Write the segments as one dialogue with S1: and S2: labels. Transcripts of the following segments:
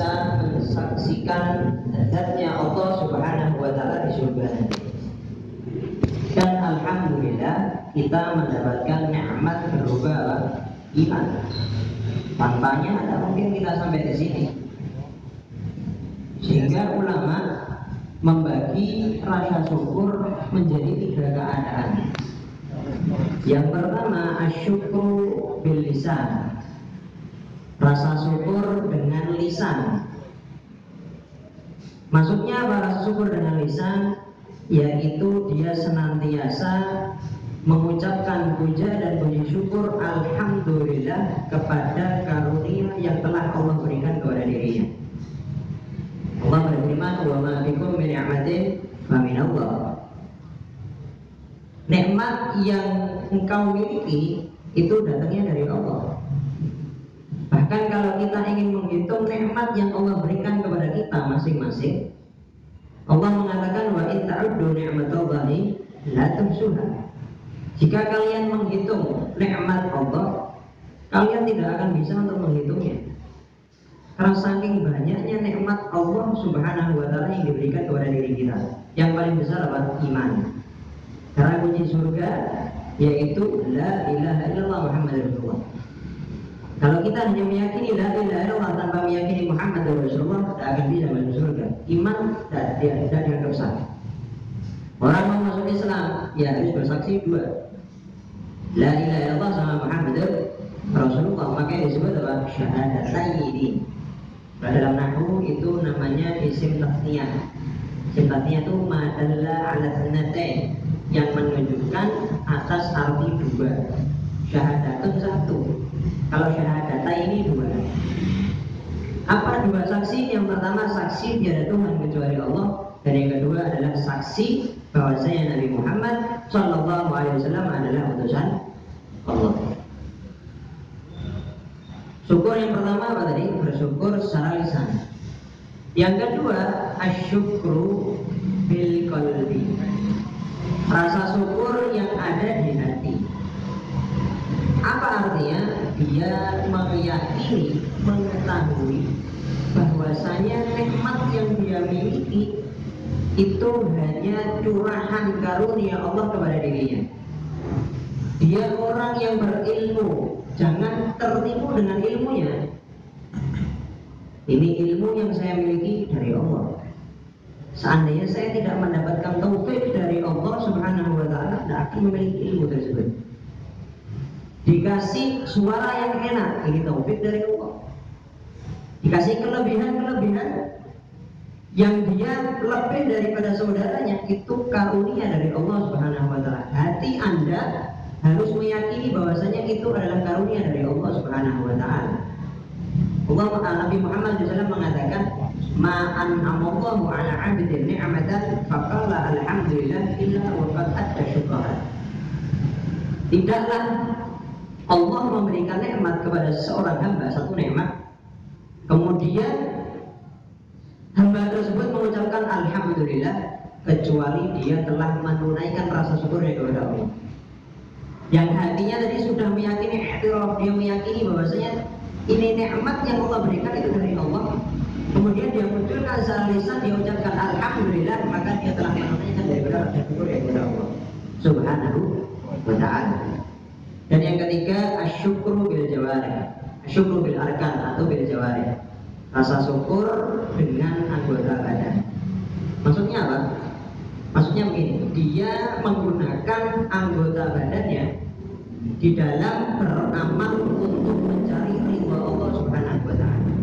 S1: bisa mensaksikan zatnya Allah Subhanahu wa taala di surga. Dan alhamdulillah kita mendapatkan nikmat berupa iman. Tanpanya tidak mungkin kita sampai ke sini. Sehingga ulama membagi rasa syukur menjadi tiga keadaan. Yang pertama asyukru bil lisan. Rasa syukur dengan lisan. Maksudnya apa rasa syukur dengan lisan? Yaitu dia senantiasa mengucapkan puja dan puji syukur Alhamdulillah kepada karunia yang telah Allah berikan kepada dirinya. Allah berfirman, "Wa ma min ni'matin fa min Allah." Nikmat yang engkau miliki itu datangnya dari Allah. Bahkan kalau kita ingin menghitung nikmat yang Allah berikan kepada kita masing-masing, Allah mengatakan wa in ta'uddu ni'matallahi la tuhsuha. Jika kalian menghitung nikmat Allah, kalian tidak akan bisa untuk menghitungnya. Karena saking banyaknya nikmat Allah Subhanahu wa taala yang diberikan kepada diri kita. Yang paling besar adalah iman. Karena kunci surga yaitu la ilaha illallah Muhammad Rasulullah. Kalau kita hanya meyakini la ilaha illallah tanpa meyakini Muhammad Rasulullah, tidak akan bisa masuk surga. Iman tidak tidak dianggap sah. Orang mau masuk Islam, ya harus bersaksi dua. La ilaha illallah sama Muhammad Rasulullah. Makanya disebut apa? Syahadataini. Nah, dalam nahu itu namanya isim tasniyah. Isim tasniyah itu madalla ala sunnate yang menunjukkan atas arti dua. Syahadatun satu. Kalau syahadata ini dua. Apa dua saksi? Yang pertama saksi tiada Tuhan kecuali Allah dan yang kedua adalah saksi bahwasanya Nabi Muhammad Shallallahu Alaihi Wasallam adalah utusan Allah. Syukur yang pertama apa tadi? Bersyukur secara lisan. Yang kedua, asyukru bil qalbi. Rasa syukur yang ada di hati. Apa artinya? Dia meyakini, mengetahui bahwasanya nikmat yang dia miliki itu hanya curahan karunia Allah kepada dirinya. Dia orang yang berilmu, jangan tertipu dengan ilmunya. Ini ilmu yang saya miliki dari Allah. Seandainya saya tidak mendapatkan taufik dari Allah Subhanahu wa taala, tidak akan memiliki ilmu tersebut. Dikasih suara yang enak, ini taufik dari Allah. Dikasih kelebihan-kelebihan yang dia lebih daripada saudaranya itu karunia dari Allah Subhanahu wa taala. Hati Anda harus meyakini bahwasanya itu adalah karunia dari Allah Subhanahu wa taala. Allah Nabi Muhammad SAW mengatakan ma'an amallahu ala 'abdin ni'matan faqala alhamdulillah illa wa qad syukraha. Tidaklah Allah memberikan nikmat kepada seorang hamba satu nikmat. Kemudian hamba tersebut mengucapkan alhamdulillah kecuali dia telah menunaikan rasa syukurnya kepada Allah. Yang hatinya tadi sudah meyakini ihtiraf dia meyakini bahwasanya ini nikmat yang Allah berikan itu dari Allah. Kemudian dia munculkan secara lisan dia ucapkan alhamdulillah maka dia telah menunaikan daripada rasa syukur kepada Allah. Subhanahu wa ta'ala dan yang ketiga asyukru bil jawarih asyukru bil arkan atau bil jawarih rasa syukur dengan anggota badan maksudnya apa Maksudnya begini, dia menggunakan anggota badannya di dalam beramal untuk mencari ridho Allah Subhanahu wa taala.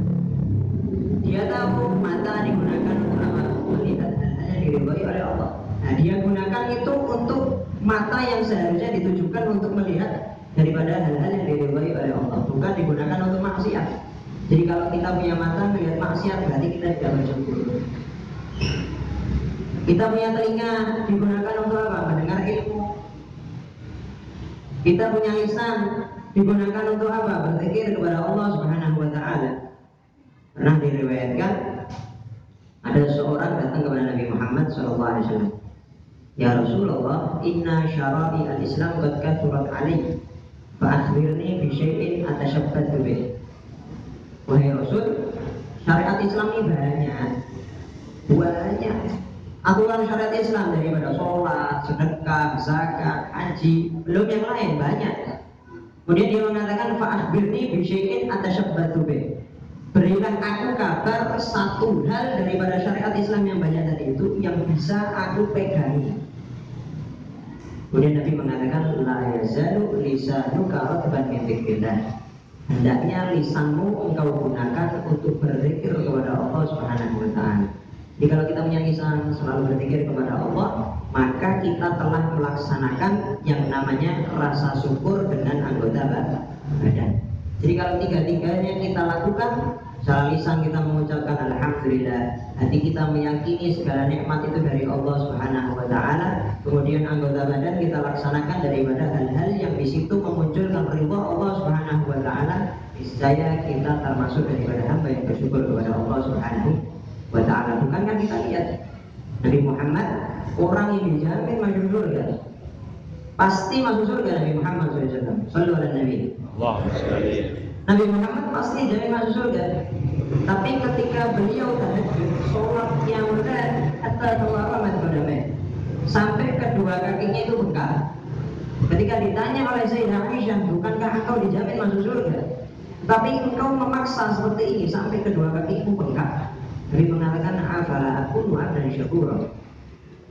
S1: Dia tahu mata digunakan untuk apa? Melihat hal-hal yang diridhoi oleh Allah. Nah, dia gunakan itu untuk mata yang seharusnya ditujukan untuk melihat daripada hal-hal yang diridhoi oleh Allah, bukan digunakan untuk maksiat. Jadi kalau kita punya mata melihat maksiat berarti kita tidak bersyukur. Kita punya telinga digunakan untuk apa? Mendengar ilmu. Kita punya lisan digunakan untuk apa? Berzikir kepada Allah Subhanahu wa taala. Pernah diriwayatkan ada seorang datang kepada Nabi Muhammad SAW. Ya Rasulullah, inna syara'i al-Islam qad kathurat. Fa akhbirni bi syai'in atashabbatu bih. Wahai Rasul, syariat Islam ini banyak. Banyak. Aturan syariat Islam daripada sholat, sedekah, zakat, haji. Belum yang lain banyak. Kemudian dia mengatakan fa'akhbirni bisyai'in atasyabbatu bih. Berilah aku kabar satu hal daripada syariat Islam yang banyak tadi itu yang bisa aku pegangi Kemudian Nabi mengatakan la yazalu lisanuka ratban min dzikrillah. Hendaknya lisanmu engkau gunakan untuk berzikir kepada Allah Subhanahu wa taala. Jadi kalau kita punya lisan selalu berzikir kepada Allah, maka kita telah melaksanakan yang namanya rasa syukur dengan anggota badan. Jadi kalau tiga-tiganya kita lakukan, Secara lisan kita mengucapkan Alhamdulillah. Hati kita meyakini segala nikmat itu dari Allah Subhanahu wa Ta'ala. Kemudian anggota badan kita laksanakan daripada hal-hal yang di situ memunculkan ridha Allah Subhanahu wa Ta'ala. Niscaya kita termasuk daripada hamba yang bersyukur kepada Allah Subhanahu wa Ta'ala. Bukankah kita lihat Nabi Muhammad orang yang dijamin masuk surga? Pasti masuk surga Nabi Muhammad SAW Sallu ala Nabi. Allah Nabi Muhammad pasti jadi masuk surga. Tapi ketika beliau tahajud, sholat yang benar atau tawafamat berdamai, sampai kedua kakinya itu bengkak. Ketika ditanya oleh Sayyidah Aisyah, bukankah engkau dijamin masuk surga? Tapi engkau memaksa seperti ini sampai kedua kakimu bengkak. Nabi mengatakan, "Afala aku dan syukur."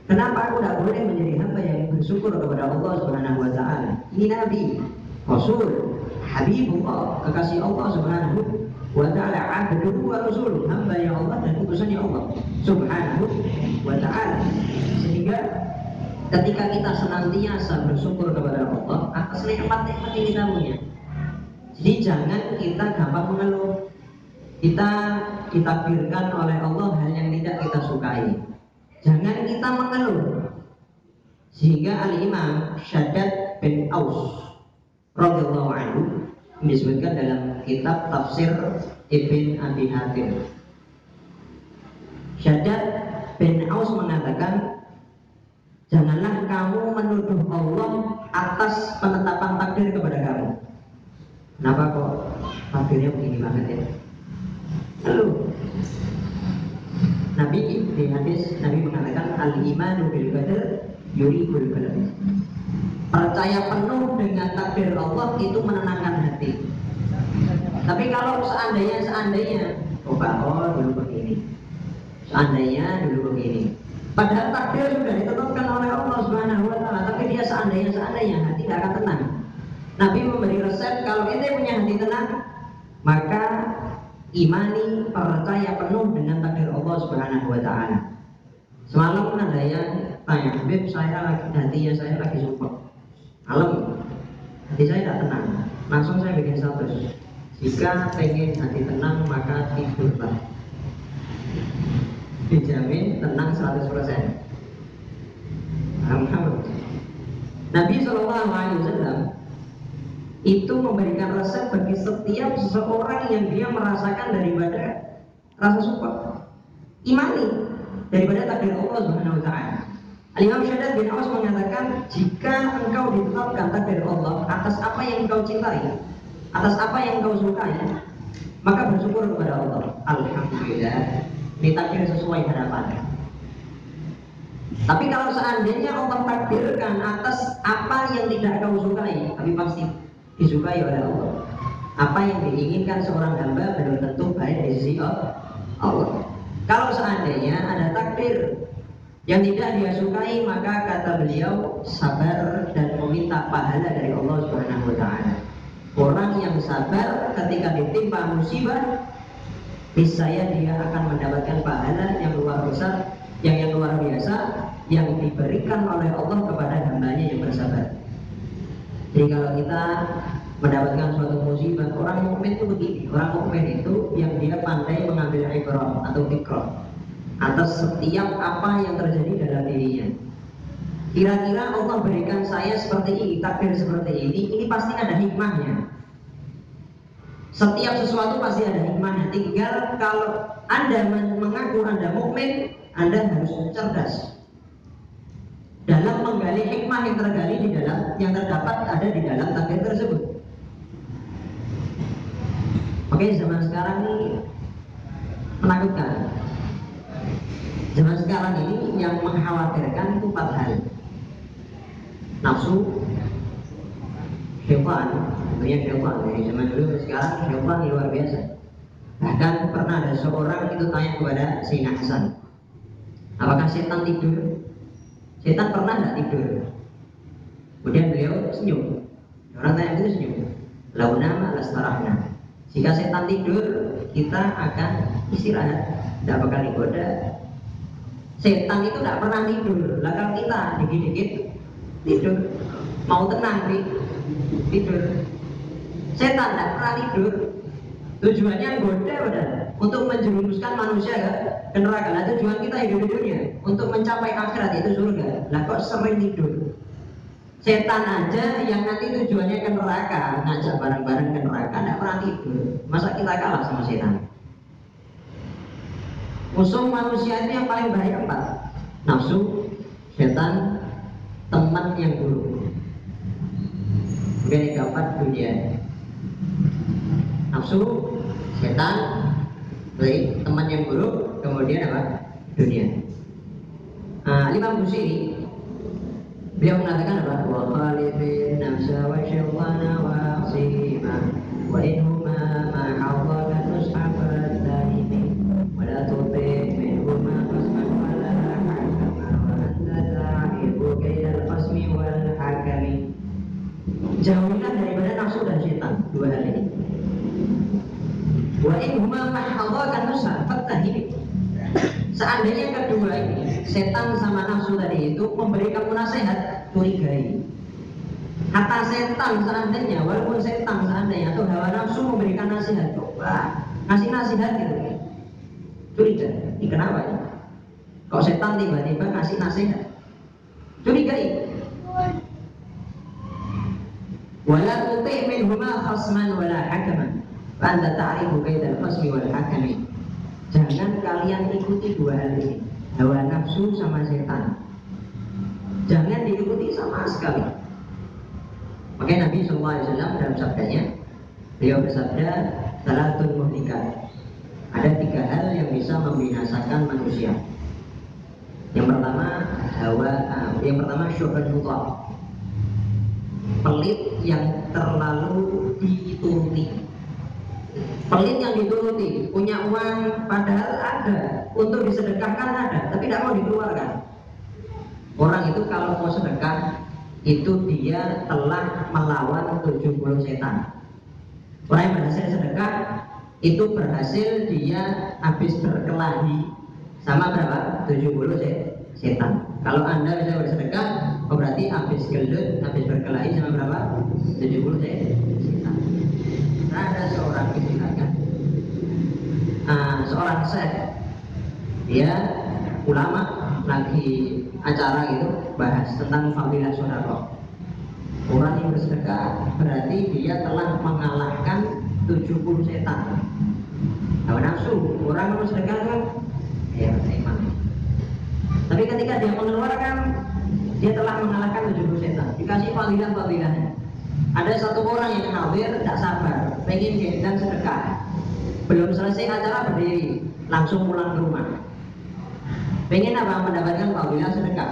S1: Kenapa aku tidak boleh menjadi hamba yang bersyukur kepada Allah Subhanahu wa taala? Ini nabi, rasul, Habibullah, kekasih Allah Subhanahu wa taala, abduhu wa rasuluh, hamba ya Allah dan utusannya Allah Subhanahu wa taala. Sehingga ketika kita senantiasa bersyukur kepada Allah atas nikmat-nikmat yang kita punya. Jadi jangan kita gampang mengeluh. Kita ditakdirkan oleh Allah hal yang tidak kita sukai. Jangan kita mengeluh. Sehingga Al-Imam Syaddad bin Aus radhiyallahu anhu disebutkan dalam kitab tafsir Ibn Abi Hatim. Syadat bin Aus mengatakan Janganlah kamu menuduh Allah atas penetapan takdir kepada kamu. Kenapa kok takdirnya begini banget ya? Lalu Nabi di hadis Nabi mengatakan al imanu bil qadar yuribul qalb percaya penuh dengan takdir Allah itu menenangkan hati. Tapi kalau seandainya seandainya oh oh dulu begini. Seandainya dulu begini. Padahal takdir sudah ditetapkan oleh Allah Subhanahu wa taala tapi dia seandainya seandainya hati tidak akan tenang. Nabi memberi resep kalau ente punya hati tenang maka imani percaya penuh dengan takdir Allah Subhanahu wa taala. Semalam ada yang tanya Habib saya lagi hatinya saya lagi sumpah malam hati saya tidak tenang. Langsung saya bikin status jika pengen hati tenang maka tidurlah dijamin tenang 100% Alhamdulillah Nabi Shallallahu Alaihi Wasallam itu memberikan resep bagi setiap seseorang yang dia merasakan daripada rasa syukur. Imani daripada takdir Allah Subhanahu Wa Taala Al-Imam Syadat bin Aus mengatakan jika engkau ditetapkan takdir Allah atas apa yang engkau cintai, atas apa yang engkau sukai, maka bersyukur kepada Allah. Alhamdulillah, ini takdir sesuai harapan. Tapi kalau seandainya Allah takdirkan atas apa yang tidak kau sukai, tapi pasti disukai oleh Allah. Apa yang diinginkan seorang hamba belum tentu baik di sisi Allah. Kalau seandainya ada takdir yang tidak dia sukai maka kata beliau sabar dan meminta pahala dari Allah Subhanahu wa taala. Orang yang sabar ketika ditimpa musibah niscaya dia akan mendapatkan pahala yang luar besar, yang yang luar biasa yang diberikan oleh Allah kepada hambanya yang bersabar. Jadi kalau kita mendapatkan suatu musibah, orang mukmin itu begini, orang mukmin itu yang dia pandai mengambil ibrah atau fikroh atas setiap apa yang terjadi dalam dirinya. Kira-kira Allah berikan saya seperti ini, takdir seperti ini, ini pasti ada hikmahnya. Setiap sesuatu pasti ada hikmahnya. Tinggal kalau Anda mengaku Anda mukmin, Anda harus cerdas dalam menggali hikmah yang tergali di dalam yang terdapat ada di dalam takdir tersebut. Oke, zaman sekarang ini menakutkan zaman sekarang ini yang mengkhawatirkan itu empat hal nafsu syaitan tentunya syaitan dari zaman dulu sekarang syaitan luar biasa. Bahkan pernah ada seorang itu tanya kepada Sayyidina Hasan apakah setan tidur? Setan pernah tidak tidur? Kemudian beliau senyum. Orang tanya itu senyum? Launa lastarahna. Jika setan tidur kita akan istirahat. Tidak bakal digoda setan itu tidak pernah tidur. Lah kalau kita dikit-dikit tidur. Mau tenang nih tidur. Setan tidak pernah tidur. Tujuannya goda udah untuk menjerumuskan manusia ke neraka. Nah, tujuan kita hidup di dunia untuk mencapai akhirat itu surga. Lah kok sering tidur? Setan aja yang nanti tujuannya ke neraka ngajak bareng-bareng ke neraka tidak pernah tidur. Masa kita kalah sama setan musuh manusia itu yang paling bahaya empat nafsu setan teman yang buruk. Kemudian yang keempat dunia. Nafsu setan baik teman yang buruk kemudian apa? Dunia. Nah, lima Busiri beliau mengatakan apa? Wa khalifin nafsa wa syaitana wa aksima wa inhuma wa in huma mahadhakan nusa fatahimi seandainya kedua ini setan sama nafsu tadi itu memberi kamu nasihat curigai. Kata setan seandainya walaupun setan seandainya atau hawa nafsu memberikan nasihat coba ngasih nasihat gitu curiga ini kenapa ya kok setan tiba-tiba ngasih nasihat? Curigai. Wala tuti minhuma khasman wala hakaman anda ta'rifu kaidal khasmi wal hakami jangan kalian ikuti dua hal ini. Hawa nafsu sama setan. Jangan diikuti sama sekali. Makanya Nabi SAW dalam sabdanya beliau bersabda salatun muhlikat ada tiga hal yang bisa membinasakan manusia. Yang pertama hawa uh, yang pertama syuhud mutlak. Pelit yang terlalu dituruti pelit yang dituruti punya uang padahal ada untuk disedekahkan ada tapi tidak mau dikeluarkan orang itu kalau mau sedekah itu dia telah melawan 70 setan orang yang berhasil sedekah itu berhasil dia habis berkelahi sama berapa? 70 setan kalau anda bisa bersedekah Oh berarti habis gelut, habis berkelahi sama berapa? 70 saya. Nah, ada seorang? Seorang set, dia ulama lagi acara gitu bahas tentang fadilah sodako. Orang yang bersedekah berarti dia telah mengalahkan 70 setan. Hawa nafsu, orang yang bersedekah kan ya iman. Tapi ketika dia mengeluarkan dia telah mengalahkan 70 setan dikasih fadilah-fadilahnya ada satu orang yang hadir tidak sabar pengen dan sedekah belum selesai acara berdiri langsung pulang ke rumah. Pengen apa? Mendapatkan fadilah sedekah.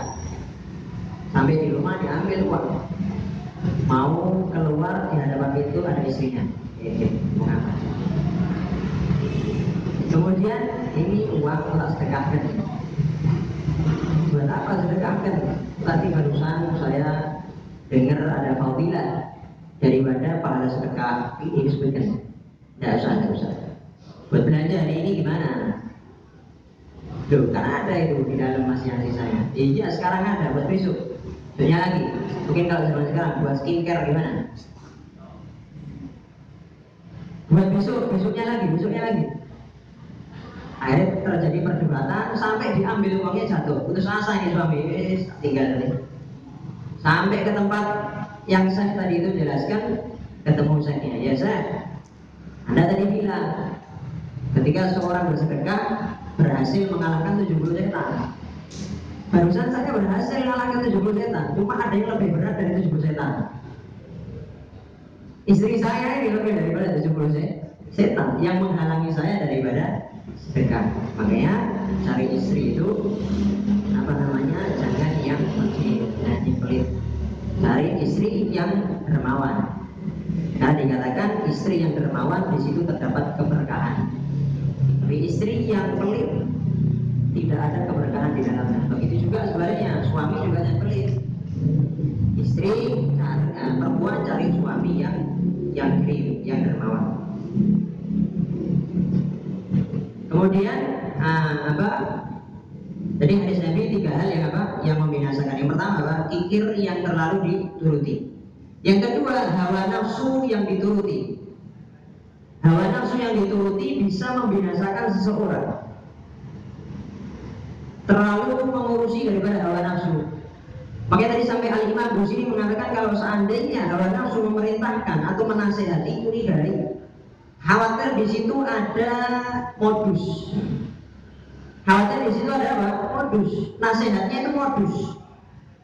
S1: Sampai di rumah diambil uang. Mau keluar di hadapan itu ada istrinya. Mengapa kemudian ini uang tak sedekahkan. Buat apa sedekahkan? Tadi barusan saya dengar ada fadilah daripada pahala sedekah ini disebutkan tidak usah tidak usah buat belanja hari ini gimana? Loh, karena ada itu di dalam masih hati saya. Iya sekarang ada buat besok. Besoknya lagi. Mungkin kalau zaman sekarang buat skincare gimana? Buat besok besoknya lagi besoknya lagi. Akhirnya terjadi perdebatan sampai diambil uangnya jatuh. Putus asa ini suami. Eh, tinggal ini sampai ke tempat yang saya tadi itu jelaskan ketemu saya. Ya saya. Anda tadi bilang ketika seorang bersedekah berhasil mengalahkan 70 setan. Barusan saya berhasil mengalahkan 70 setan cuma ada yang lebih berat dari 70 setan. Istri saya ini lebih daripada 70 setan yang menghalangi saya daripada sedekah. Makanya cari istri itu apa namanya jangan yang pelit dan pelit. Cari istri yang dermawan. Karena dikatakan istri yang dermawan di situ terdapat keberkahan istri yang pelit tidak ada keberkahan di dalamnya. Begitu juga sebaliknya suami juga yang pelit. Istri nah, perempuan cari suami yang yang krim yang dermawan. Kemudian uh, apa? Jadi hadis Nabi tiga hal yang apa? Yang membinasakan. Yang pertama apa? Kikir yang terlalu dituruti. Yang kedua hawa nafsu yang dituruti hawa nafsu yang dituruti bisa membinasakan seseorang terlalu mengurusi daripada hawa nafsu Makanya tadi sampai Al Imam Busiri mengatakan kalau seandainya hawa nafsu memerintahkan atau menasehati dari khawatir di situ ada modus. Khawatir di situ ada apa? Modus. Nasihatnya itu modus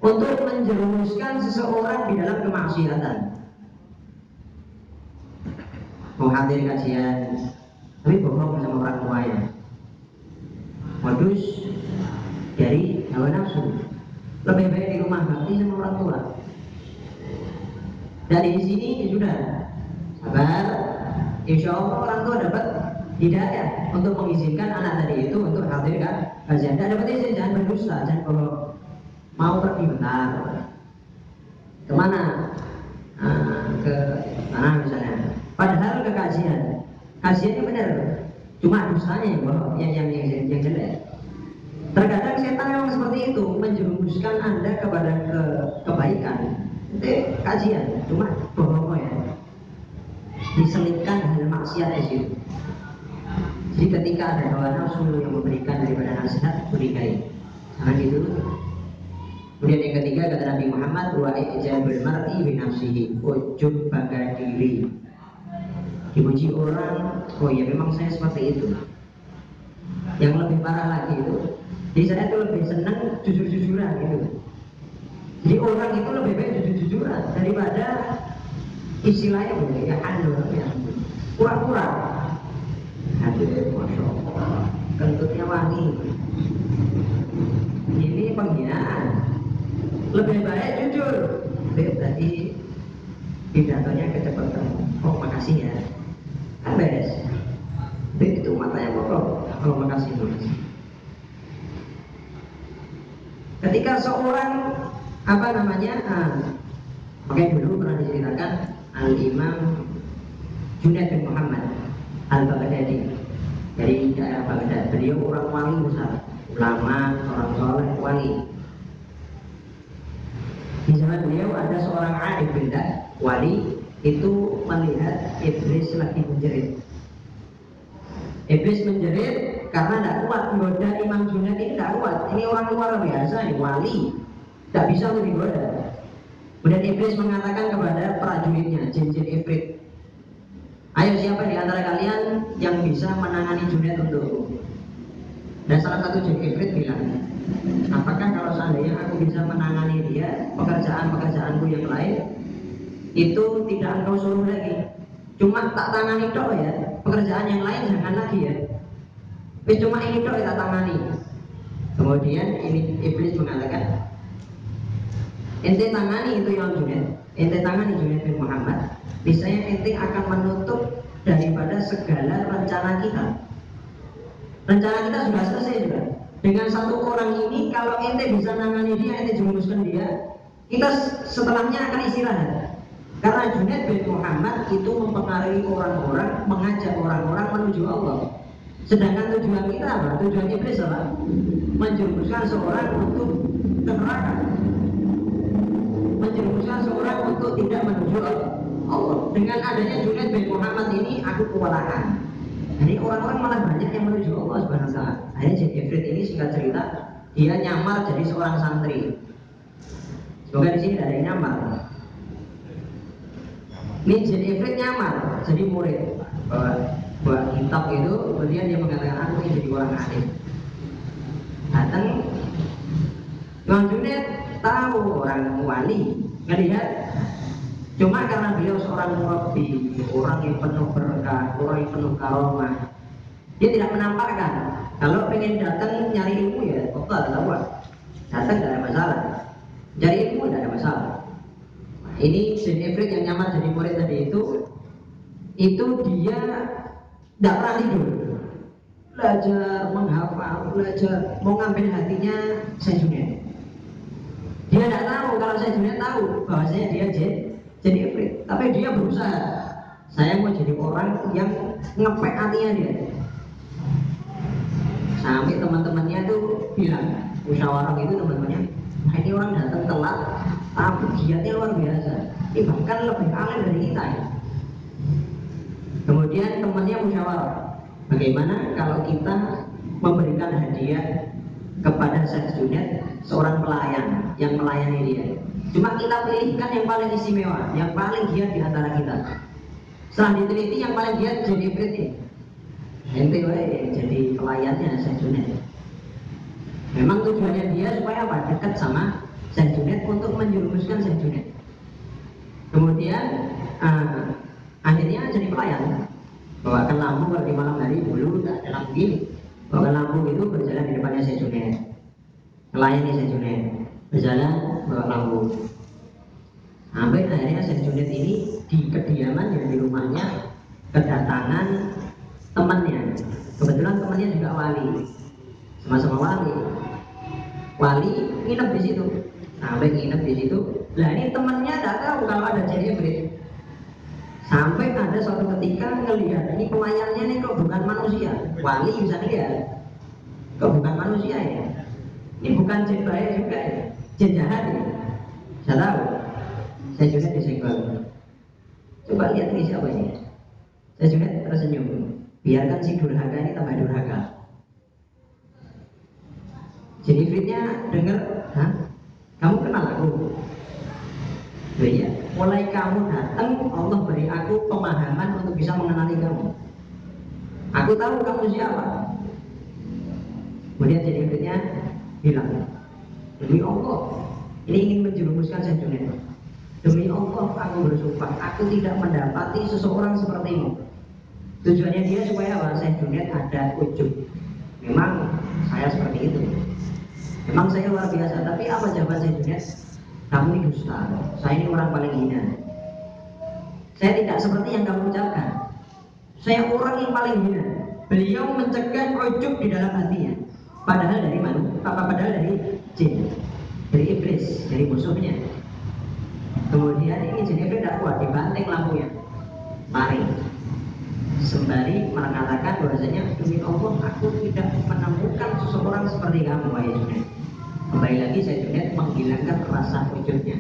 S1: untuk menjerumuskan seseorang di dalam kemaksiatan. Mau hadir kajian, tapi bohong sama orang tuanya. Modus dari hawa nafsu. Lebih baik di rumah bakti sama orang tua. Dari sini ya sudah. Sabar. Insya Allah orang tua dapat hidayah untuk mengizinkan anak tadi itu untuk hadir kan kajian. Dan dapat izin jangan berdusta jangan kalau mau pergi bentar. Ke mana? Nah, ke mana misalnya padahal ke kajian kajiannya benar cuma dustanya yang yang yang, yang jelek Terkadang setan memang seperti itu menjerumuskan anda kepada ke kebaikan. Itu kajian, cuma bohong ya. Diselipkan hal maksiat di situ. Jadi ketika ada hawa nafsu yang memberikan daripada nasihat, berikai. Jangan gitu. Kemudian yang ketiga kata Nabi Muhammad wa ijabul mar'i bi nafsihi ujub bangga diri. Dipuji orang, oh ya memang saya seperti itu. Yang lebih parah lagi itu jadi saya itu lebih senang jujur-jujuran gitu. Jadi orang itu lebih baik jujur-jujuran daripada istilahnya boleh ya anu ya pura-pura. Hadir, masya Allah, kentutnya wangi. Ini penghinaan. Lebih baik jujur. Lihat tadi pidatonya kecepatan. Oh makasih ya. Beres. Itu matanya kotor. Oh makasih makasih. Ketika seorang apa namanya, uh, makanya dulu pernah diceritakan Al Imam Junaid bin Muhammad Al Baghdadi dari daerah Baghdad. Beliau orang wali besar, ulama, orang soleh, wali. Di zaman beliau ada seorang adik benda wali itu melihat iblis lagi menjerit. Iblis menjerit karena tidak kuat. Menggoda Imam Junaid ini tidak kuat. Ini orang luar biasa ini wali. Tidak bisa untuk digoda. Kemudian iblis mengatakan kepada prajuritnya jin-jin ifrit ayo siapa di antara kalian yang bisa menangani Junaid untukku? Dan salah satu jin ifrit bilang apakah kalau seandainya aku bisa menangani dia pekerjaan-pekerjaanku yang lain itu tidak engkau suruh lagi cuma tak tangani dok ya pekerjaan yang lain jangan lagi ya Wis cuma ini tok kita tangani. Kemudian ini iblis mengatakan, ente tangani itu yang Junaid, ente tangani Junaid bin Muhammad. Misalnya ente akan menutup daripada segala rencana kita. Rencana kita sudah selesai juga. Dengan satu orang ini, kalau ente bisa nangani dia, ente jerumuskan dia, kita setelahnya akan istirahat. Karena Junaid bin Muhammad itu mempengaruhi orang-orang, mengajak orang-orang menuju Allah. Sedangkan tujuan kita apa? Tujuan iblis apa? Menjerumuskan seorang untuk neraka. Menjerumuskan seorang untuk tidak menuju Allah. Dengan adanya Junaid bin Muhammad ini aku kewalahan. Jadi orang-orang malah banyak yang menuju Allah subhanahu wa Akhirnya jadi Ifrit ini singkat cerita dia nyamar jadi seorang santri. Semoga di sini ada yang nyamar. Ini jadi Ifrit nyamar, jadi murid. Buat kitab itu kemudian dia mengatakan aku ingin jadi orang alim. Datang. Imam Junaid tahu orang wali. Ngelihat cuma karena beliau seorang murabi orang yang penuh berkah orang yang penuh karomah dia tidak menampakkan. Kalau pengen datang nyari ilmu ya kok tahu datang tidak ada masalah. Cari ilmu tidak ada masalah ini Jin Ifrit yang nyaman jadi murid tadi itu itu dia tidak pernah tidur. Belajar menghafal belajar mau ngambil hatinya Junet dia tidak tahu kalau Junet tahu bahwasanya dia jadi Ifrit tapi dia berusaha. Saya mau jadi orang yang ngepek hatinya dia. Sampai teman-temannya tuh bilang musyawarah itu teman-temannya nah ini orang datang telat tapi giatnya luar biasa. Ini bahkan lebih alim dari kita ya. Kemudian temannya musyawarah. Bagaimana kalau kita memberikan hadiah kepada Syekh Junet seorang pelayan yang melayani dia? Cuma kita pilihkan yang paling istimewa yang paling giat di antara kita. Setelah diteliti yang paling giat jadi berarti ente jadi pelayannya Syekh Junet memang tujuannya dia supaya apa? Dekat sama Syekh Junet untuk menjerumuskan Syekh Junet kemudian uh, akhirnya jadi pelayan bawakan lampu kalau di malam hari dulu tidak ada lampu bawakan lampu itu berjalan di depannya Syekh Junet melayani Syekh Junet berjalan bawa lampu sampai akhirnya Syekh Junet ini di kediaman yang di rumahnya kedatangan temannya. Kebetulan temannya juga wali. Sama-sama wali nginep di situ sampai nginep di situ lah ini temannya tidak tahu jadi ibrit sampai ada suatu ketika ngelihat ini pelayannya ini kok bukan manusia. Wali bisa lihat kok bukan manusia ya? Ini bukan jin baik juga ya? Jin jahat ya? Saya tahu. Saya juga disenggol. Coba lihat ini siapa ini. Saya juga tersenyum. Biarkan si durhaka ini tambah durhaka. Jadi fitnya dengar kamu kenal aku? Loh iya, mulai kamu datang Allah beri aku pemahaman untuk bisa mengenali kamu. Aku tahu kamu siapa. Kemudian jadi fitnya bilang demi Allah ini ingin menjerumuskan saya dunia demi Allah aku bersumpah aku tidak mendapati seseorang sepertimu. Tujuannya dia supaya apa? Saya dunia ada ujub memang saya seperti itu. Memang saya luar biasa tapi apa jawaban saya dunia kamu ini dusta. Saya ini orang paling hina. Saya tidak seperti yang kamu ucapkan. Saya orang yang paling hina. Beliau mencegah ujub di dalam hatinya padahal dari mana? Apa padahal dari jin? Dari iblis dari musuhnya. Kemudian ini jin iblis tidak kuat dibanting lampunya. Mari. Sembari mengatakan bahwasanya demi Allah aku tidak menemukan seseorang seperti kamu wahai kembali lagi saya Junaid menghilangkan rasa ujungnya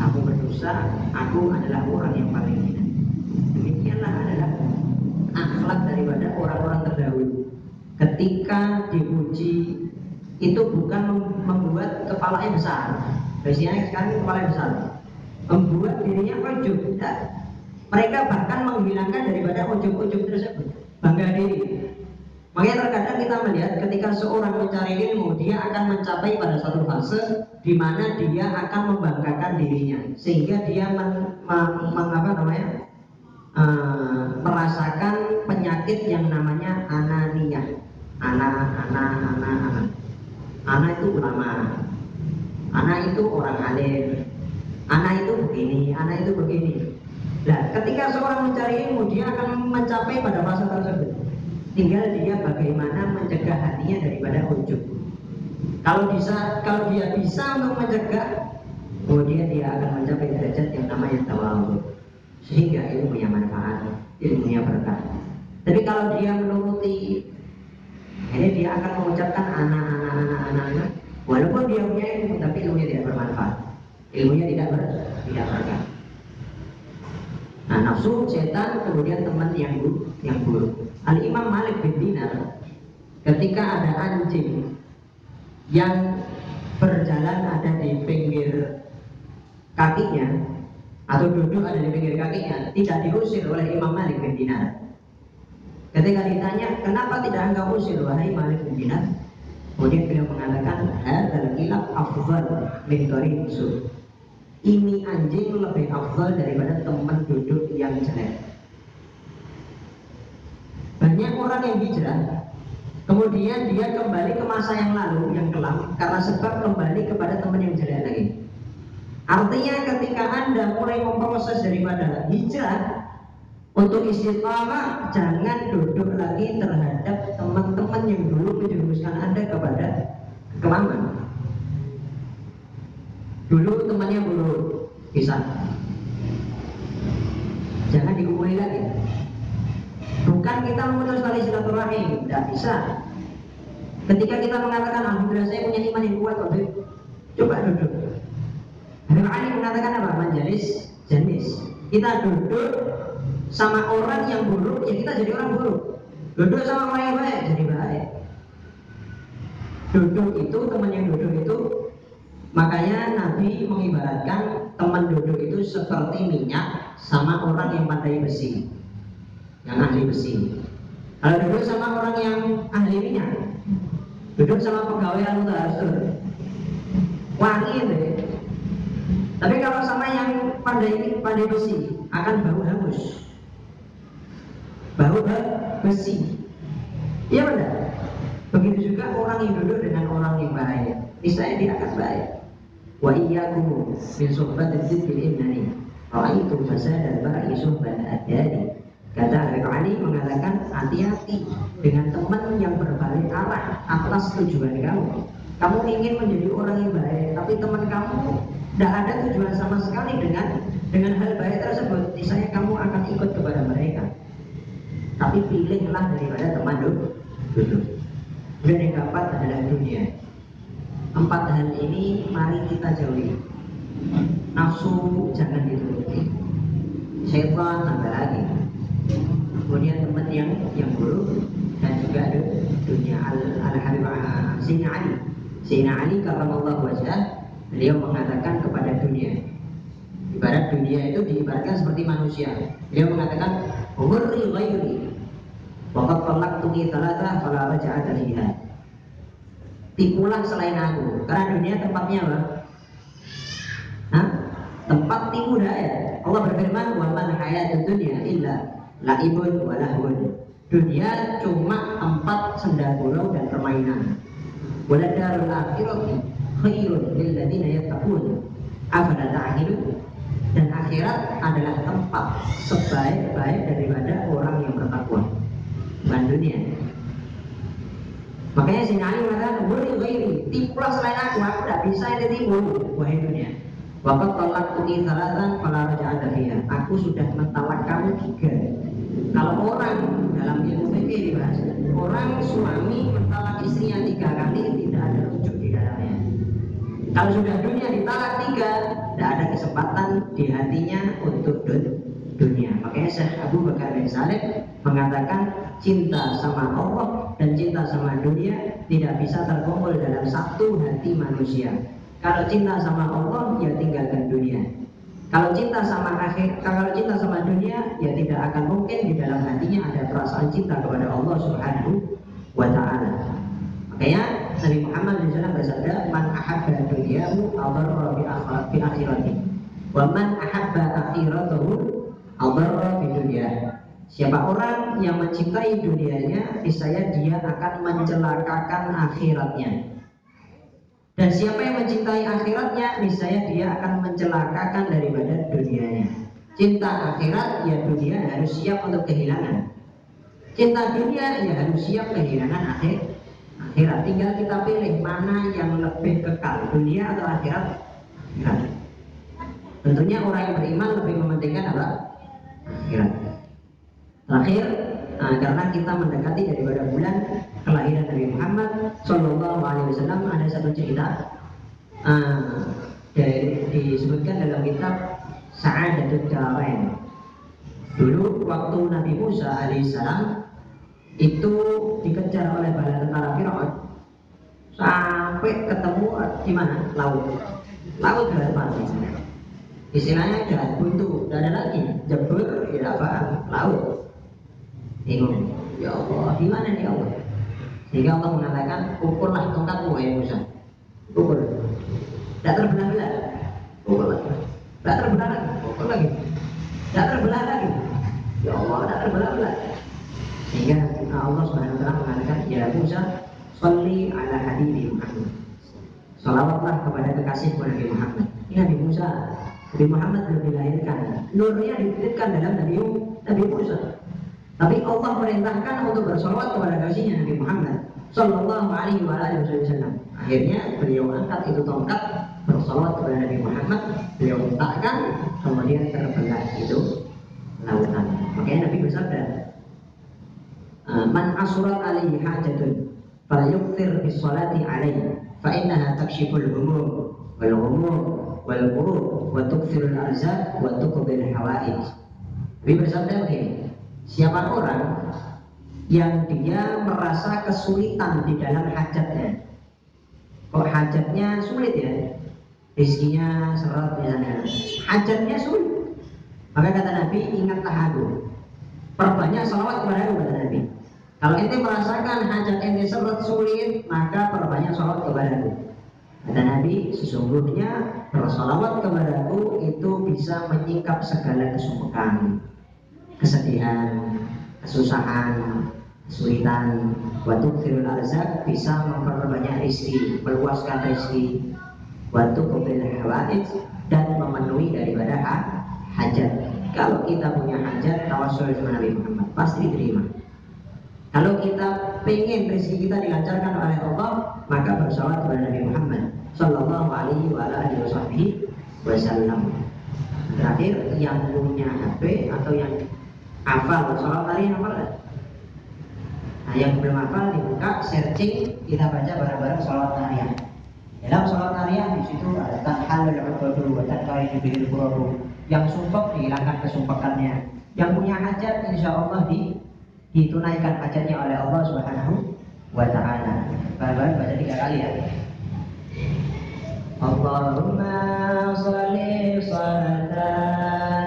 S1: kamu berdosa aku adalah orang yang paling hina. Demikianlah adalah akhlak daripada orang-orang terdahulu. Ketika dipuji itu bukan membuat kepalanya besar. Biasanya sekarang kepala besar. Membuat dirinya ujub mereka bahkan menghilangkan daripada ujung-ujung tersebut. Bangga diri makanya terkadang kita melihat ketika seorang mencari ilmu dia akan mencapai pada suatu fase di mana dia akan membanggakan dirinya. Sehingga dia men, men, men, apa namanya? Uh, merasakan penyakit yang namanya ananiyah anak anak anak anak anak itu ulama. Anak itu orang alim. Anak itu begini anak itu begini. Nah, ketika seorang mencari ilmu, dia akan mencapai pada fase tersebut. Tinggal dia bagaimana mencegah hatinya daripada ujub. Kalau bisa, kalau dia bisa untuk mencegah, kemudian dia akan mencapai derajat yang namanya tawawu. Sehingga ilmunya manfaat, ilmunya berkah. Tapi kalau dia menuruti, ini dia akan mengucapkan anak-anak, anak-anak, anak. Walaupun dia punya ilmu, tapi ilmunya tidak bermanfaat. Ilmunya tidak ber, tidak berkah. Nah, nafsu setan kemudian teman yang buruk, yang buruk. Al Imam Malik bin Dinar ketika ada anjing yang berjalan ada di pinggir kakinya atau duduk ada di pinggir kakinya tidak diusir oleh Imam Malik bin Dinar. Ketika ditanya, kenapa tidak engkau usir wahai Malik bin Dinar? Kemudian beliau mengatakan, hadzal kilab afdal min ini anjing lebih afdal daripada teman duduk yang jelek banyak orang yang hijrah kemudian dia kembali ke masa yang lalu yang kelam karena sebab kembali kepada teman yang jelek lagi. Artinya ketika anda mulai memproses daripada hijrah untuk istiqamah jangan duduk lagi terhadap teman-teman yang dulu menjerumuskan anda kepada kelaman dulu temannya buruk bisa jangan dikumpulin lagi bukan kita memutus tali silaturahim tidak bisa. Ketika kita mengatakan alhamdulillah saya punya iman yang kuat waktu coba duduk. Habib Ali mengatakan apa? Majelis jenis. Kita duduk sama orang yang buruk ya kita jadi orang buruk. Duduk sama orang yang baik jadi baik. Duduk itu teman yang duduk itu makanya Nabi mengibaratkan teman duduk itu seperti minyak sama orang yang pandai besi yang ahli besi. Kalau duduk sama orang yang ahli minyak duduk sama pegawai anu harus wangi itu tapi kalau sama yang pandai pandai besi akan bau hangus. Bau besi. Iya benar begitu juga orang yang duduk dengan orang yang baik. Niscaya dia akan baik. Wa iyyakum min suhbati dzikri innani ra'aitu fasada ba'i suhbat adari kata Habib Ali mengatakan hati-hati dengan teman yang berbalik arah atas tujuan kamu. Kamu ingin menjadi orang yang baik tapi teman kamu tidak ada tujuan sama sekali dengan dengan hal baik tersebut. Misalnya kamu akan ikut kepada mereka. Tapi pilihlah daripada teman dulu dan yang keempat adalah dunia. Empat hal ini mari kita jauhi. Nafsu jangan dituruti. Setan tambah lagi kemudian teman yang yang buruk dan juga dunia. Al al habib Sayyidina Ali. Sayyidina Ali Allah wajah beliau mengatakan kepada dunia. Ibarat dunia itu diibaratkan seperti manusia. Beliau mengatakan umurri ghairi waqad talaqtuki thalatha fala raja'ata fiha tipulah selain aku. Karena dunia tempatnya apa? Hah? tempat tipu daya. Allah berfirman wa man hayatud dunya illa laibun wa lahun dunia cuma tempat senda gurau dan permainan. Wala darul akhirati khairun lil ladina yattaqun. Afala ta'qilun dan akhirat adalah tempat sebaik-baik daripada orang yang bertakwa. Bukan dunia. Makanya si Ali mengatakan, "Beri gairi, tipulah selain aku, aku tidak bisa ini tipu." Wahai dunia. Bapak tolak tuki salatan pada raja ada Aku sudah mentalak kamu tiga. Kalau orang dalam ilmu fikih dibahas, orang suami mentalak istrinya tiga kali tidak ada rujuk di dalamnya. Kalau sudah dunia ditalak tiga, tidak ada kesempatan di hatinya untuk dunia. Makanya Syekh Abu Bakar bin Saleh mengatakan cinta sama Allah dan cinta sama dunia tidak bisa terkumpul dalam satu hati manusia. Kalau cinta sama Allah ya tinggalkan dunia. Kalau cinta sama akhir, kalau cinta sama dunia ya tidak akan mungkin di dalam hatinya ada perasaan cinta kepada Allah Subhanahu wa taala. Makanya Nabi Muhammad SAW bersabda, "Man ahabba dunyahu adarra bi akhirati, wa man ahabba akhiratahu adarra bi dunya." Siapa orang yang mencintai dunianya, niscaya dia akan mencelakakan akhiratnya. Dan siapa yang mencintai akhiratnya, niscaya dia akan mencelakakan daripada dunianya. Cinta akhirat, ya dunia harus siap untuk kehilangan. Cinta dunia, ya harus siap kehilangan akhir akhirat. Tinggal kita pilih mana yang lebih kekal, dunia atau akhirat. Akhirat. Tentunya orang yang beriman lebih mementingkan apa? Akhirat. Terakhir, nah, karena kita mendekati daripada bulan kelahiran Nabi Muhammad Shallallahu Alaihi Wasallam ada satu cerita uh, dari, disebutkan dalam kitab Sa'adatul Jarain. Dulu waktu Nabi Musa alaihissalam itu dikejar oleh bala tentara Firaun. Sampai ketemu di mana? Laut. Laut berapa istilahnya jalan buntu. Tidak ada lagi jebur ya apa? Laut bingung. Ya Allah di mana nih Allah? Sehingga Allah mengatakan ukurlah tongkatmu ya Musa. Ukur. Tidak terbelah-belah ukur lagi. Tidak terbelah lagi. Ukur lagi. Tidak terbelah lagi. Ya Allah tidak terbelah-belah sehingga Musa Salli ala habibi Muhammad. Salawatlah kepada kekasihku Nabi Muhammad. Ini Nabi Musa. Nabi Muhammad belum dilahirkan. Nurnya dititipkan dalam Nabi, Nabi Musa Tapi Allah merintahkan untuk bersolawat kepada kasihnya Nabi Muhammad Sallallahu alaihi wa alihi wasallam. Akhirnya beliau angkat itu tongkat Bersolawat kepada Nabi Muhammad. Beliau letakkan Kemudian terbelah itu lautan. Makanya Nabi bersabda Ah, man asurat alaihi hajatun falyukthir bis salati alaihi fa innaha takshiful humum wal humum wal qurub wa tukthirul arzaq wa tuqbil hawaij. Nabi bersabda begini siapa orang yang dia merasa kesulitan di dalam hajatnya? Kok hajatnya sulit ya? Rizkinya seret misalnya hajatnya sulit. Maka kata Nabi ingatlah aku perbanyak salawat kepada aku kata Nabi. Kalau ente merasakan hajat ente seret sulit maka perbanyak salawat kepada aku kata Nabi sesungguhnya bersalawat kepada aku itu bisa menyingkap segala kesumpekan kesedihan kesusahan kesulitan waktu firul arzak bisa memperbanyak rizki meluaskan rizki waktu kubil hawaij dan memenuhi daripada hajat kalau kita punya hajat tawasul sama Nabi Muhammad pasti diterima. Kalau kita pengen rezeki kita dilancarkan oleh Allah, maka bersolat kepada Nabi Muhammad Sallallahu Alaihi Wasallam. Terakhir, yang punya HP atau yang hafal sholat tadi hafal? Nah, yang belum hafal dibuka, searching, kita baca bareng-bareng sholat tarian. Dalam sholat tarian di situ ada tanhalul ubadu wa tanqaidu bil yang sumpah dihilangkan kesumpahannya yang punya hajat insya Allah di, ditunaikan hajatnya oleh Allah Subhanahu wa taala. Bareng-bareng baca tiga kali ya. Allahumma sholli salatan